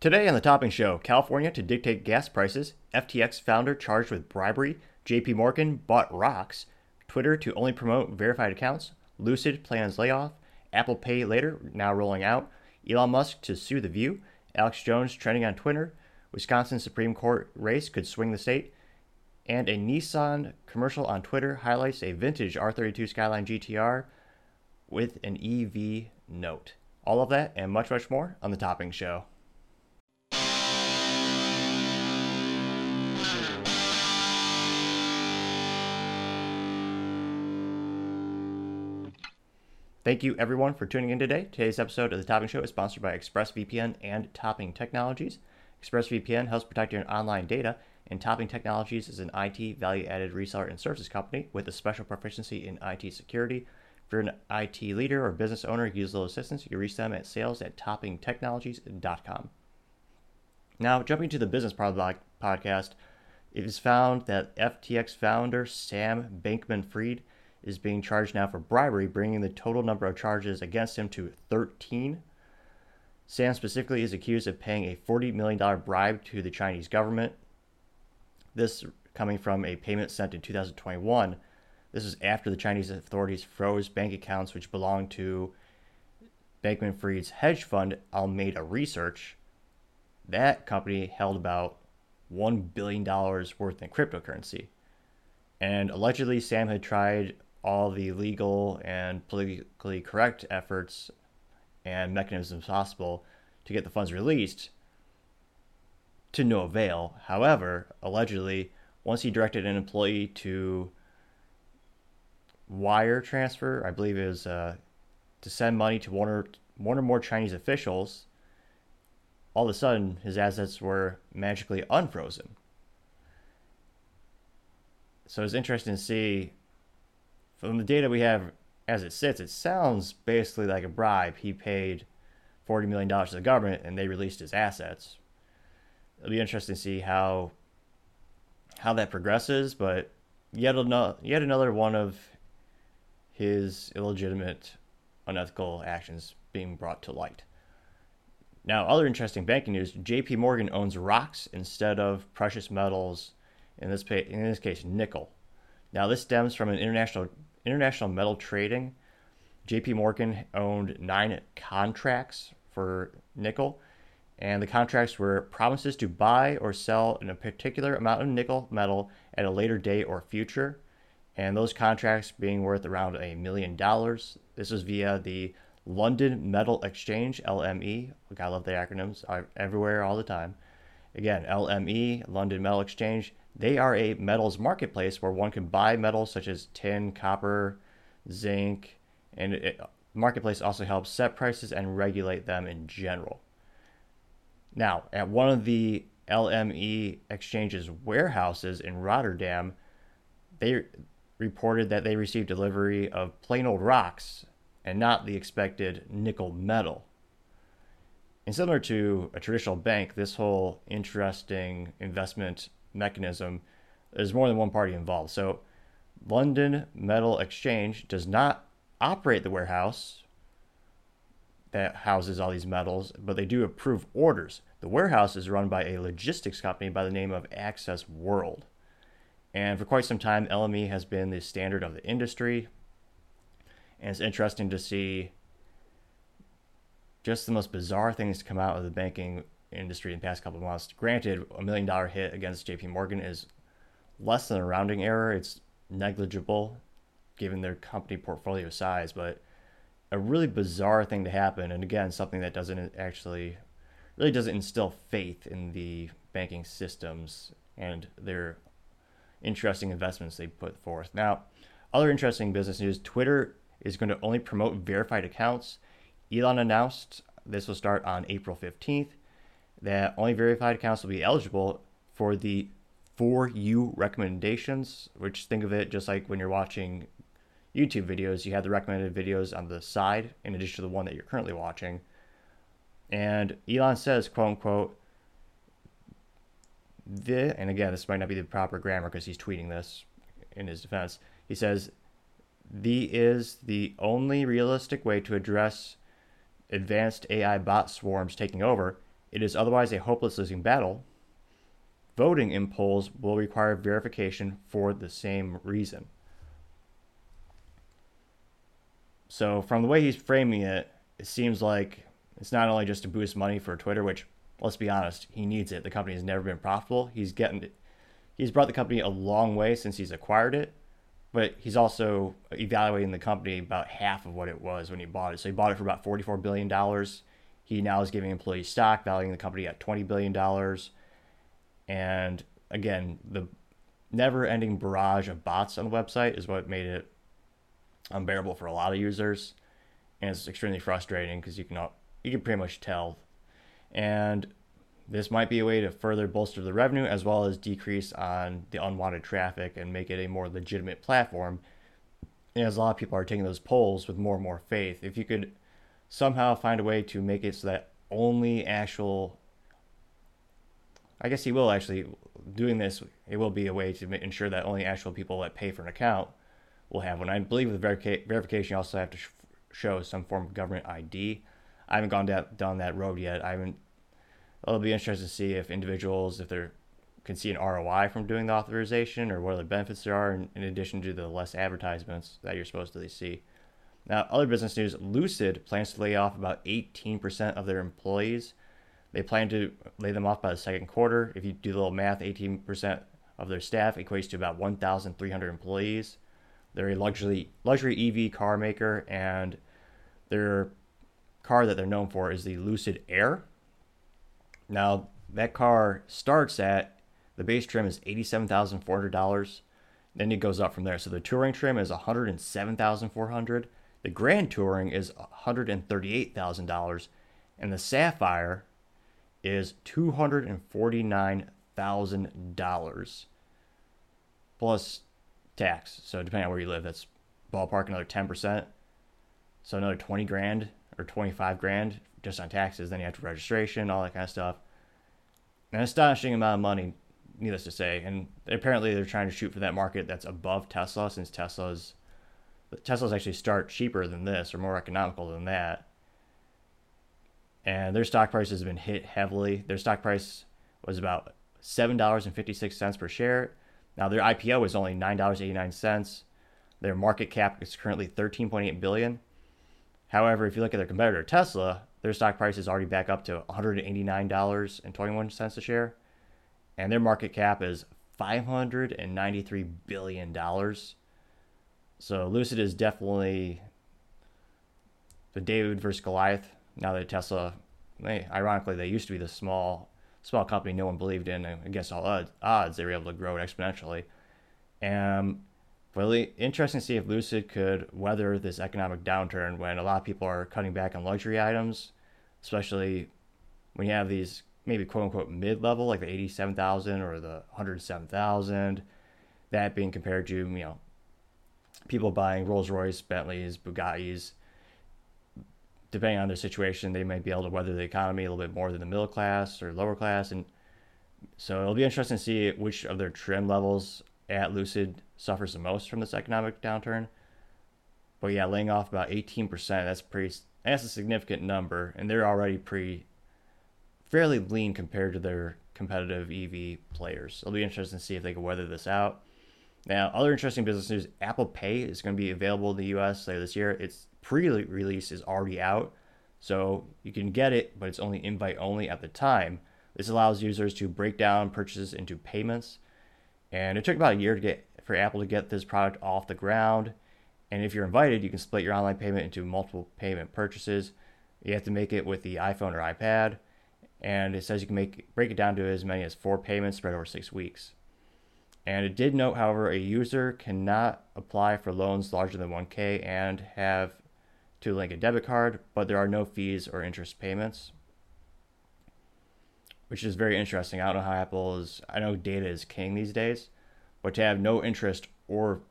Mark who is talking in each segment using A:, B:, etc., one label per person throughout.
A: Today on the Topping Show, California to dictate gas prices, FTX founder charged with bribery, JP Morgan bought rocks, Twitter to only promote verified accounts, Lucid plans layoff, Apple Pay later now rolling out, Elon Musk to sue The View, Alex Jones trending on Twitter, Wisconsin Supreme Court race could swing the state, and a Nissan commercial on Twitter highlights a vintage R32 Skyline GTR with an EV note. All of that and much, much more on The Topping Show. Thank you, everyone, for tuning in today. Today's episode of The Topping Show is sponsored by ExpressVPN and Topping Technologies. ExpressVPN helps protect your online data, and Topping Technologies is an IT value added reseller and services company with a special proficiency in IT security. If you're an IT leader or business owner use little assistance, you can reach them at sales at toppingtechnologies.com. Now, jumping to the business part of the podcast, it is found that FTX founder Sam Bankman Fried is being charged now for bribery, bringing the total number of charges against him to 13. Sam specifically is accused of paying a $40 million bribe to the Chinese government. This coming from a payment sent in 2021. This is after the Chinese authorities froze bank accounts which belonged to Bankman Fried's hedge fund, Alameda Research. That company held about $1 billion worth in cryptocurrency. And allegedly, Sam had tried all the legal and politically correct efforts and mechanisms possible to get the funds released to no avail. However, allegedly, once he directed an employee to wire transfer, I believe is uh, to send money to one or one or more Chinese officials, all of a sudden his assets were magically unfrozen. So it's interesting to see from the data we have as it sits, it sounds basically like a bribe. He paid $40 million to the government and they released his assets. It'll be interesting to see how how that progresses, but yet another, yet another one of his illegitimate, unethical actions being brought to light. Now, other interesting banking news: J.P. Morgan owns rocks instead of precious metals. In this, in this case, nickel. Now, this stems from an international international metal trading, JP Morgan owned nine contracts for nickel, and the contracts were promises to buy or sell in a particular amount of nickel metal at a later date or future, and those contracts being worth around a million dollars. This was via the London Metal Exchange, LME. I love the acronyms everywhere all the time. Again, LME, London Metal Exchange. They are a metals marketplace where one can buy metals such as tin, copper, zinc, and it, marketplace also helps set prices and regulate them in general. Now, at one of the LME exchange's warehouses in Rotterdam, they reported that they received delivery of plain old rocks and not the expected nickel metal. And similar to a traditional bank, this whole interesting investment mechanism, there's more than one party involved. So, London Metal Exchange does not operate the warehouse that houses all these metals, but they do approve orders. The warehouse is run by a logistics company by the name of Access World. And for quite some time, LME has been the standard of the industry. And it's interesting to see just the most bizarre things come out of the banking industry in the past couple of months. Granted, a million dollar hit against JP Morgan is less than a rounding error. It's negligible given their company portfolio size, but a really bizarre thing to happen. And again, something that doesn't actually really doesn't instill faith in the banking systems and their interesting investments they put forth. Now, other interesting business news Twitter is going to only promote verified accounts. Elon announced this will start on April 15th that only verified accounts will be eligible for the for you recommendations, which think of it just like when you're watching YouTube videos, you have the recommended videos on the side in addition to the one that you're currently watching. And Elon says, quote unquote, the, and again, this might not be the proper grammar because he's tweeting this in his defense. He says, the is the only realistic way to address advanced AI bot swarms taking over it is otherwise a hopeless losing battle, voting in polls will require verification for the same reason. So, from the way he's framing it, it seems like it's not only just to boost money for Twitter, which, let's be honest, he needs it. The company has never been profitable. He's getting it. He's brought the company a long way since he's acquired it, but he's also evaluating the company about half of what it was when he bought it. So he bought it for about $44 billion. He now is giving employees stock, valuing the company at $20 billion. And again, the never ending barrage of bots on the website is what made it unbearable for a lot of users. And it's extremely frustrating because you can you can pretty much tell. And this might be a way to further bolster the revenue as well as decrease on the unwanted traffic and make it a more legitimate platform. And as a lot of people are taking those polls with more and more faith, if you could somehow find a way to make it so that only actual I guess he will actually doing this. It will be a way to ensure that only actual people that pay for an account will have one. I believe with verica- verification, you also have to sh- show some form of government ID. I haven't gone down, down that road yet. I haven't. It'll be interesting to see if individuals, if they can see an ROI from doing the authorization or what other benefits there are, in, in addition to the less advertisements that you're supposed to see. Now, other business news: Lucid plans to lay off about 18% of their employees they plan to lay them off by the second quarter. If you do the little math, 18% of their staff equates to about 1,300 employees. They're a luxury luxury EV car maker, and their car that they're known for is the Lucid Air. Now that car starts at the base trim is eighty-seven thousand four hundred dollars. Then it goes up from there. So the touring trim is one hundred and seven thousand four hundred. The Grand Touring is one hundred and thirty-eight thousand dollars, and the Sapphire is $249,000 plus tax. So depending on where you live, that's ballpark another 10%. So another 20 grand or 25 grand just on taxes. Then you have to registration, all that kind of stuff. An astonishing amount of money, needless to say. And apparently they're trying to shoot for that market that's above Tesla since Tesla's Tesla's actually start cheaper than this or more economical than that and their stock price has been hit heavily. Their stock price was about seven dollars and fifty six cents per share. Now their IPO was only nine dollars eighty nine cents. Their market cap is currently thirteen point eight billion. However, if you look at their competitor Tesla, their stock price is already back up to one hundred eighty nine dollars and twenty one cents a share, and their market cap is five hundred and ninety three billion dollars. So Lucid is definitely the David versus Goliath now that Tesla, they, ironically, they used to be the small small company no one believed in and against all odds. They were able to grow it exponentially. And really interesting to see if Lucid could weather this economic downturn when a lot of people are cutting back on luxury items, especially when you have these maybe quote unquote mid level like the 87,000 or the 107,000. That being compared to, you know, people buying Rolls Royce, Bentleys, Bugattis, depending on their situation, they might be able to weather the economy a little bit more than the middle class or lower class. And so it'll be interesting to see which of their trim levels at Lucid suffers the most from this economic downturn. But yeah, laying off about 18%, that's pretty that's a significant number, and they're already pretty fairly lean compared to their competitive EV players. It'll be interesting to see if they can weather this out. Now, other interesting business news: Apple Pay is going to be available in the U.S. later this year. Its pre-release is already out, so you can get it, but it's only invite only at the time. This allows users to break down purchases into payments, and it took about a year to get for Apple to get this product off the ground. And if you're invited, you can split your online payment into multiple payment purchases. You have to make it with the iPhone or iPad, and it says you can make break it down to as many as four payments spread over six weeks. And it did note, however, a user cannot apply for loans larger than 1K and have to link a debit card, but there are no fees or interest payments, which is very interesting. I don't know how Apple is, I know data is king these days, but to have no interest or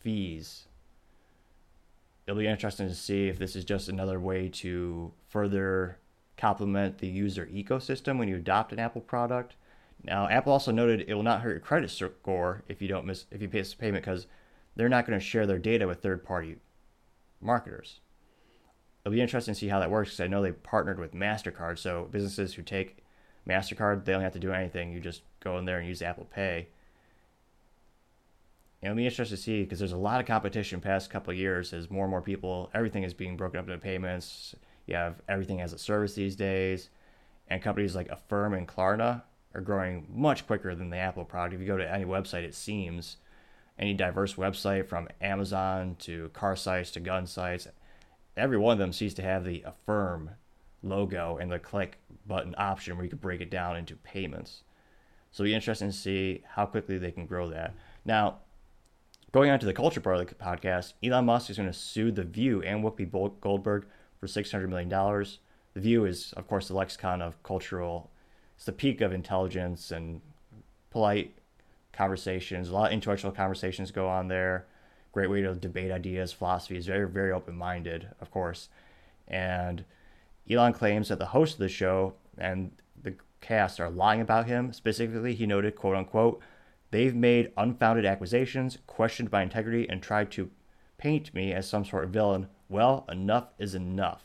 A: fees, it'll be interesting to see if this is just another way to further complement the user ecosystem when you adopt an Apple product now, Apple also noted it will not hurt your credit score if you don't miss if you miss payment because they're not going to share their data with third-party marketers. It'll be interesting to see how that works because I know they partnered with Mastercard, so businesses who take MasterCard, they don't have to do anything. You just go in there and use Apple Pay. And it'll be interesting to see because there's a lot of competition past couple years as more and more people, everything is being broken up into payments. You have everything as a service these days. And companies like Affirm and Klarna are growing much quicker than the Apple product. If you go to any website, it seems, any diverse website from Amazon to car sites to gun sites, every one of them seems to have the Affirm logo and the click button option where you can break it down into payments. So it'll be interesting to see how quickly they can grow that. Now, going on to the culture part of the podcast, Elon Musk is going to sue The View and Whoopi Goldberg for $600 million. The View is, of course, the lexicon of cultural, it's the peak of intelligence and polite conversations. A lot of intellectual conversations go on there. Great way to debate ideas, philosophy is very, very open minded, of course. And Elon claims that the host of the show and the cast are lying about him. Specifically, he noted, quote unquote, they've made unfounded accusations, questioned my integrity, and tried to paint me as some sort of villain. Well, enough is enough,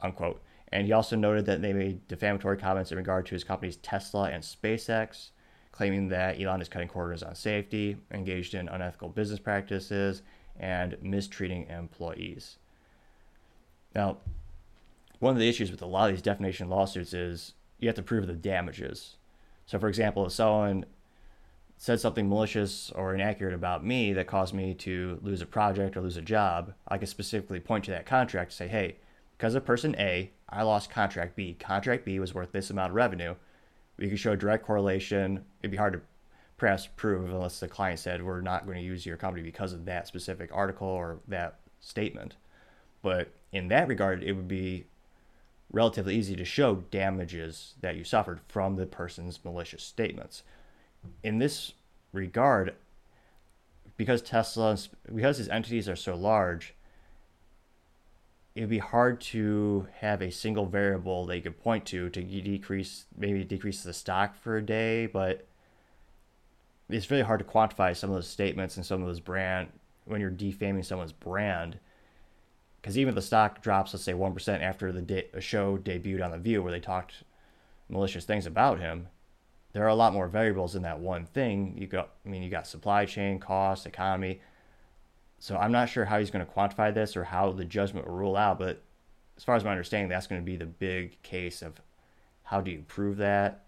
A: unquote. And he also noted that they made defamatory comments in regard to his companies Tesla and SpaceX, claiming that Elon is cutting corners on safety, engaged in unethical business practices, and mistreating employees. Now, one of the issues with a lot of these defamation lawsuits is you have to prove the damages. So, for example, if someone said something malicious or inaccurate about me that caused me to lose a project or lose a job, I could specifically point to that contract and say, hey, because of person A, I lost contract B. Contract B was worth this amount of revenue. We could show a direct correlation. It'd be hard to perhaps prove unless the client said we're not going to use your company because of that specific article or that statement. But in that regard, it would be relatively easy to show damages that you suffered from the person's malicious statements. In this regard, because Tesla, because these entities are so large, it would be hard to have a single variable you could point to to decrease, maybe decrease the stock for a day, but it's really hard to quantify some of those statements and some of those brand when you're defaming someone's brand because even if the stock drops, let's say one percent after the de- show debuted on the View, where they talked malicious things about him, there are a lot more variables in that one thing. You got, I mean, you got supply chain, cost, economy. So I'm not sure how he's going to quantify this or how the judgment will rule out. But as far as my understanding, that's going to be the big case of how do you prove that.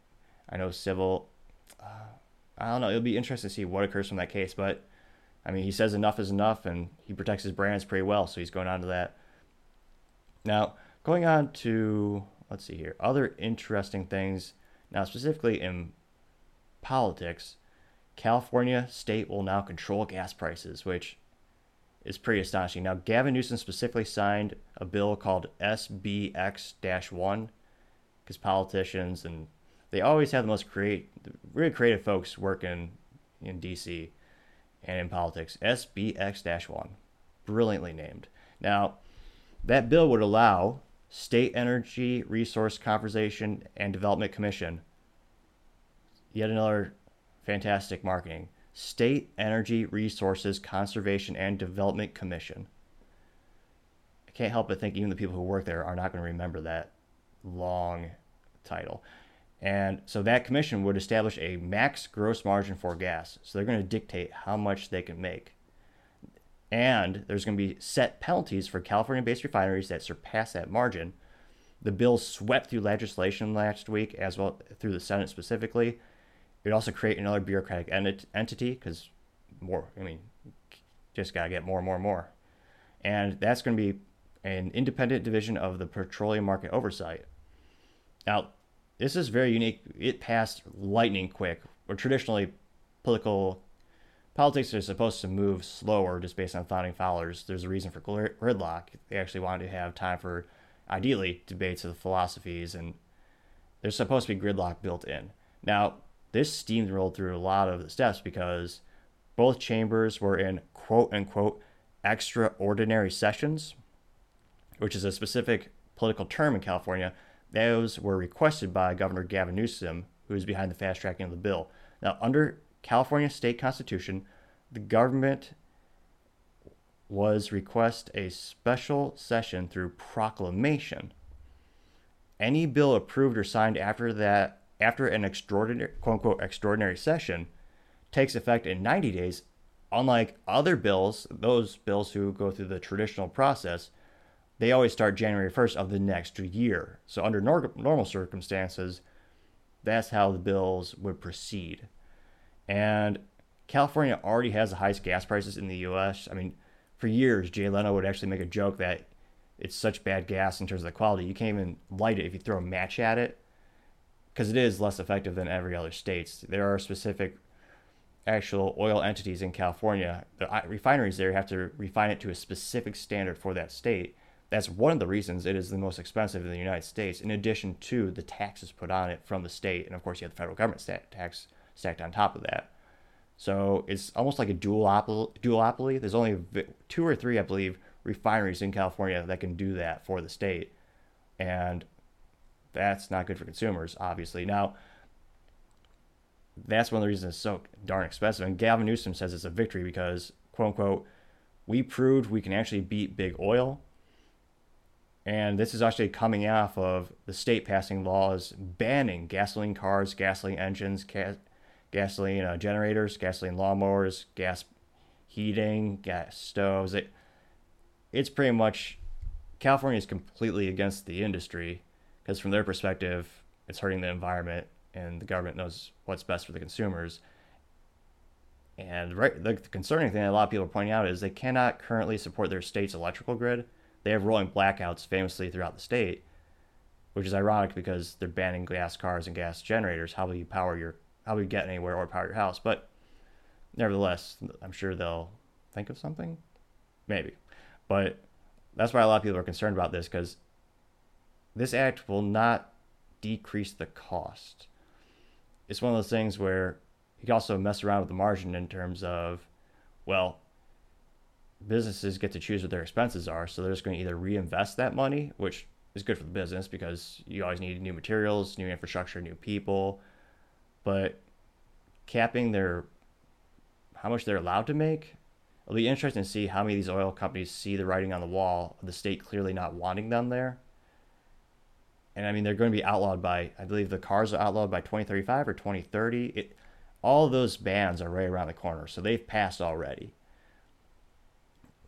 A: I know civil. Uh, I don't know. It'll be interesting to see what occurs from that case, but I mean, he says enough is enough, and he protects his brands pretty well, so he's going on to that. Now, going on to, let's see here, other interesting things. Now, specifically in politics, California state will now control gas prices, which is pretty astonishing. Now, Gavin Newsom specifically signed a bill called SBX 1 because politicians and they always have the most create, really creative folks working in DC and in politics, SBX 1. Brilliantly named. Now, that bill would allow State Energy Resource Conservation and Development Commission, yet another fantastic marketing, State Energy Resources Conservation and Development Commission. I can't help but think even the people who work there are not going to remember that long title. And so that commission would establish a max gross margin for gas. So they're going to dictate how much they can make. And there's going to be set penalties for California based refineries that surpass that margin. The bill swept through legislation last week, as well through the Senate specifically. It would also create another bureaucratic ent- entity because more, I mean, just got to get more and more and more. And that's going to be an independent division of the Petroleum Market Oversight. Now, this is very unique. It passed lightning quick. Where traditionally, political politics are supposed to move slower just based on founding fathers. There's a reason for gridlock. They actually wanted to have time for, ideally, debates of the philosophies, and there's supposed to be gridlock built in. Now, this steamrolled through a lot of the steps because both chambers were in quote unquote extraordinary sessions, which is a specific political term in California those were requested by Governor Gavin Newsom, who is behind the fast tracking of the bill. Now, under California state constitution, the government was request a special session through proclamation. any bill approved or signed after that after an extraordinary quote unquote extraordinary session takes effect in 90 days unlike other bills those bills who go through the traditional process they always start january 1st of the next year. So under nor- normal circumstances that's how the bills would proceed. And california already has the highest gas prices in the us i mean for years jay leno would actually make a joke that it's such bad gas in terms of the quality you can't even light it if you throw a match at it because it is less effective than every other states. There are specific actual oil entities in California. The uh, refineries there have to refine it to a specific standard for that state. That's one of the reasons it is the most expensive in the United States, in addition to the taxes put on it from the state. And of course, you have the federal government stat- tax stacked on top of that. So it's almost like a duopoly. There's only two or three, I believe, refineries in California that can do that for the state. And that's not good for consumers, obviously. Now, that's one of the reasons it's so darn expensive. And Gavin Newsom says it's a victory because, quote unquote, we proved we can actually beat big oil. And this is actually coming off of the state passing laws banning gasoline cars, gasoline engines, ca- gasoline uh, generators, gasoline lawnmowers, gas heating, gas stoves. It, it's pretty much California is completely against the industry because from their perspective, it's hurting the environment, and the government knows what's best for the consumers. And right, the, concerning thing that a lot of people are pointing out is they cannot currently support their state's electrical grid. They have rolling blackouts famously throughout the state, which is ironic because they're banning gas cars and gas generators. How will you power your? How will you get anywhere or power your house? But nevertheless, I'm sure they'll think of something, maybe. But that's why a lot of people are concerned about this because this act will not decrease the cost. It's one of those things where you can also mess around with the margin in terms of, well, businesses get to choose what their expenses are. So they're just going to either reinvest that money, which is good for the business because you always need new materials, new infrastructure, new people. But capping their how much they're allowed to make, it'll be interesting to see how many of these oil companies see the writing on the wall of the state clearly not wanting them there and I mean they're going to be outlawed by I believe the cars are outlawed by 2035 or 2030. It, all those bans are right around the corner, so they've passed already.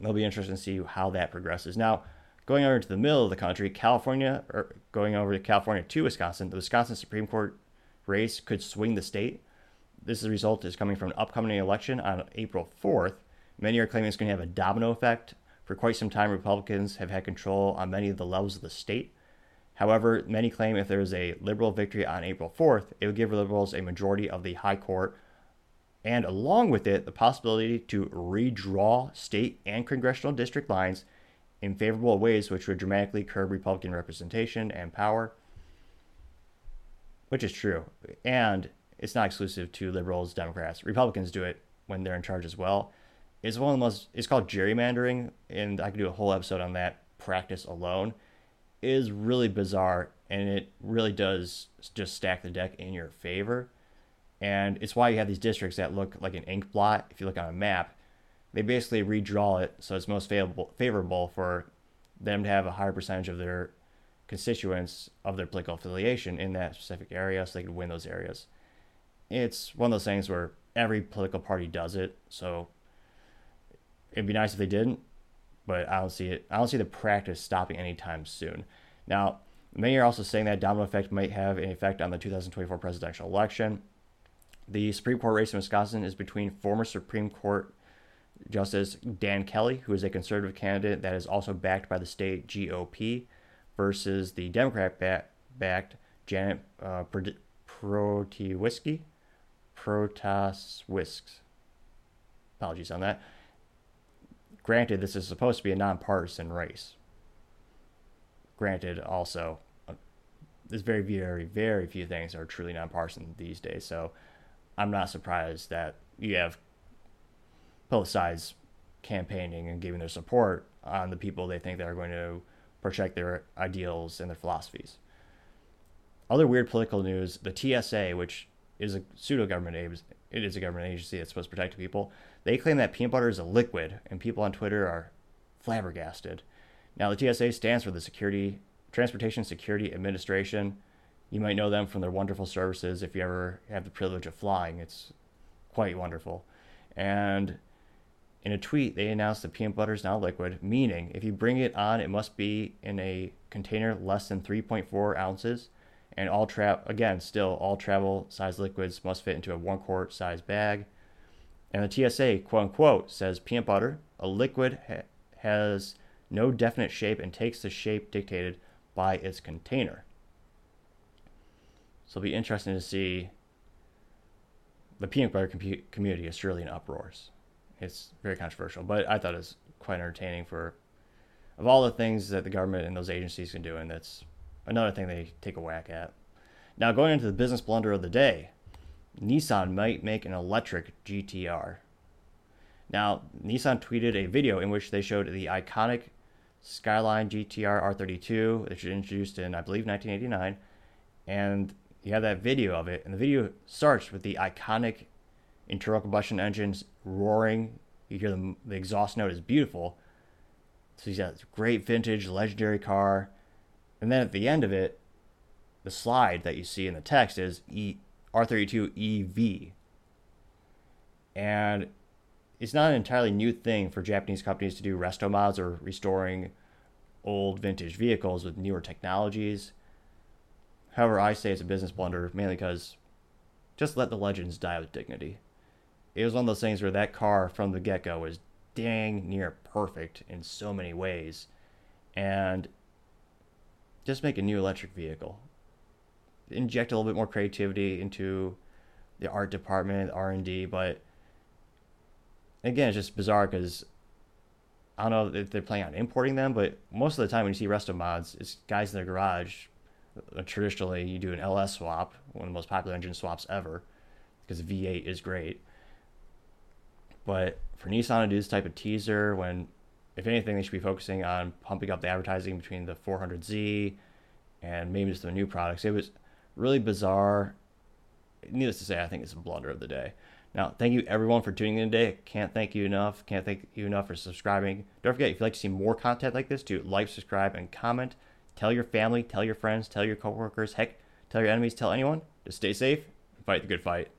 A: It'll be interesting to see how that progresses. Now, going over to the middle of the country, California, or going over to California to Wisconsin, the Wisconsin Supreme Court race could swing the state. This is result is coming from an upcoming election on April 4th. Many are claiming it's going to have a domino effect. For quite some time, Republicans have had control on many of the levels of the state. However, many claim if there is a liberal victory on April 4th, it would give liberals a majority of the high court, and along with it, the possibility to redraw state and congressional district lines in favorable ways, which would dramatically curb Republican representation and power. Which is true. And it's not exclusive to liberals, Democrats. Republicans do it when they're in charge as well. It's one of the most, it's called gerrymandering, and I could do a whole episode on that practice alone is really bizarre and it really does just stack the deck in your favor. And it's why you have these districts that look like an ink blot. If you look on a map, they basically redraw it so it's most favorable favorable for them to have a higher percentage of their constituents of their political affiliation in that specific area so they could win those areas. It's one of those things where every political party does it, so it'd be nice if they didn't, but I don't see it. I don't see the practice stopping anytime soon. Now, many are also saying that domino effect might have an effect on the 2024 presidential election. The Supreme Court race in Wisconsin is between former Supreme Court Justice Dan Kelly, who is a conservative candidate that is also backed by the state GOP, versus the Democrat backed Janet uh, Protasiewicz. Protasiewicz. Apologies on that. Granted, this is supposed to be a nonpartisan race. Granted, also, uh, there's very, very, very few things are truly nonpartisan these days. So I'm not surprised that you have both sides campaigning and giving their support on the people they think that are going to protect their ideals and their philosophies. Other weird political news the TSA, which is a pseudo government agency, it is a government agency that's supposed to protect people. They claim that peanut butter is a liquid, and people on Twitter are flabbergasted. Now, the TSA stands for the Security Transportation Security Administration. You might know them from their wonderful services if you ever have the privilege of flying. It's quite wonderful. And in a tweet, they announced that peanut butter is now liquid, meaning if you bring it on, it must be in a container less than 3.4 ounces. And all trap again, still all travel size liquids must fit into a one quart size bag. And the TSA, quote unquote, says peanut butter, a liquid, ha- has no definite shape and takes the shape dictated by its container. So it'll be interesting to see. The peanut butter com- community is surely in uproars. It's very controversial, but I thought it was quite entertaining for, of all the things that the government and those agencies can do, and that's another thing they take a whack at. Now, going into the business blunder of the day, Nissan might make an electric GTR. Now, Nissan tweeted a video in which they showed the iconic Skyline GTR R32, which was introduced in, I believe, 1989. And you have that video of it, and the video starts with the iconic internal combustion engines roaring. You hear the, the exhaust note is beautiful. So he's got this great vintage, legendary car. And then at the end of it, the slide that you see in the text is e, R32 EV. And it's not an entirely new thing for Japanese companies to do resto mods or restoring old vintage vehicles with newer technologies. However, I say it's a business blunder mainly because just let the legends die with dignity. It was one of those things where that car from the get go was dang near perfect in so many ways. And just make a new electric vehicle. Inject a little bit more creativity into the art department, R and D, but again, it's just bizarre because I don't know if they're planning on importing them, but most of the time when you see resto mods, it's guys in their garage. Uh, traditionally, you do an LS swap, one of the most popular engine swaps ever, because V8 is great. But for Nissan to do this type of teaser, when if anything, they should be focusing on pumping up the advertising between the 400Z and maybe just the new products. It was really bizarre. Needless to say, I think it's a blunder of the day. Now, thank you everyone for tuning in today. Can't thank you enough. Can't thank you enough for subscribing. Don't forget, if you'd like to see more content like this, do like, subscribe, and comment. Tell your family, tell your friends, tell your coworkers, heck, tell your enemies, tell anyone. Just stay safe and fight the good fight.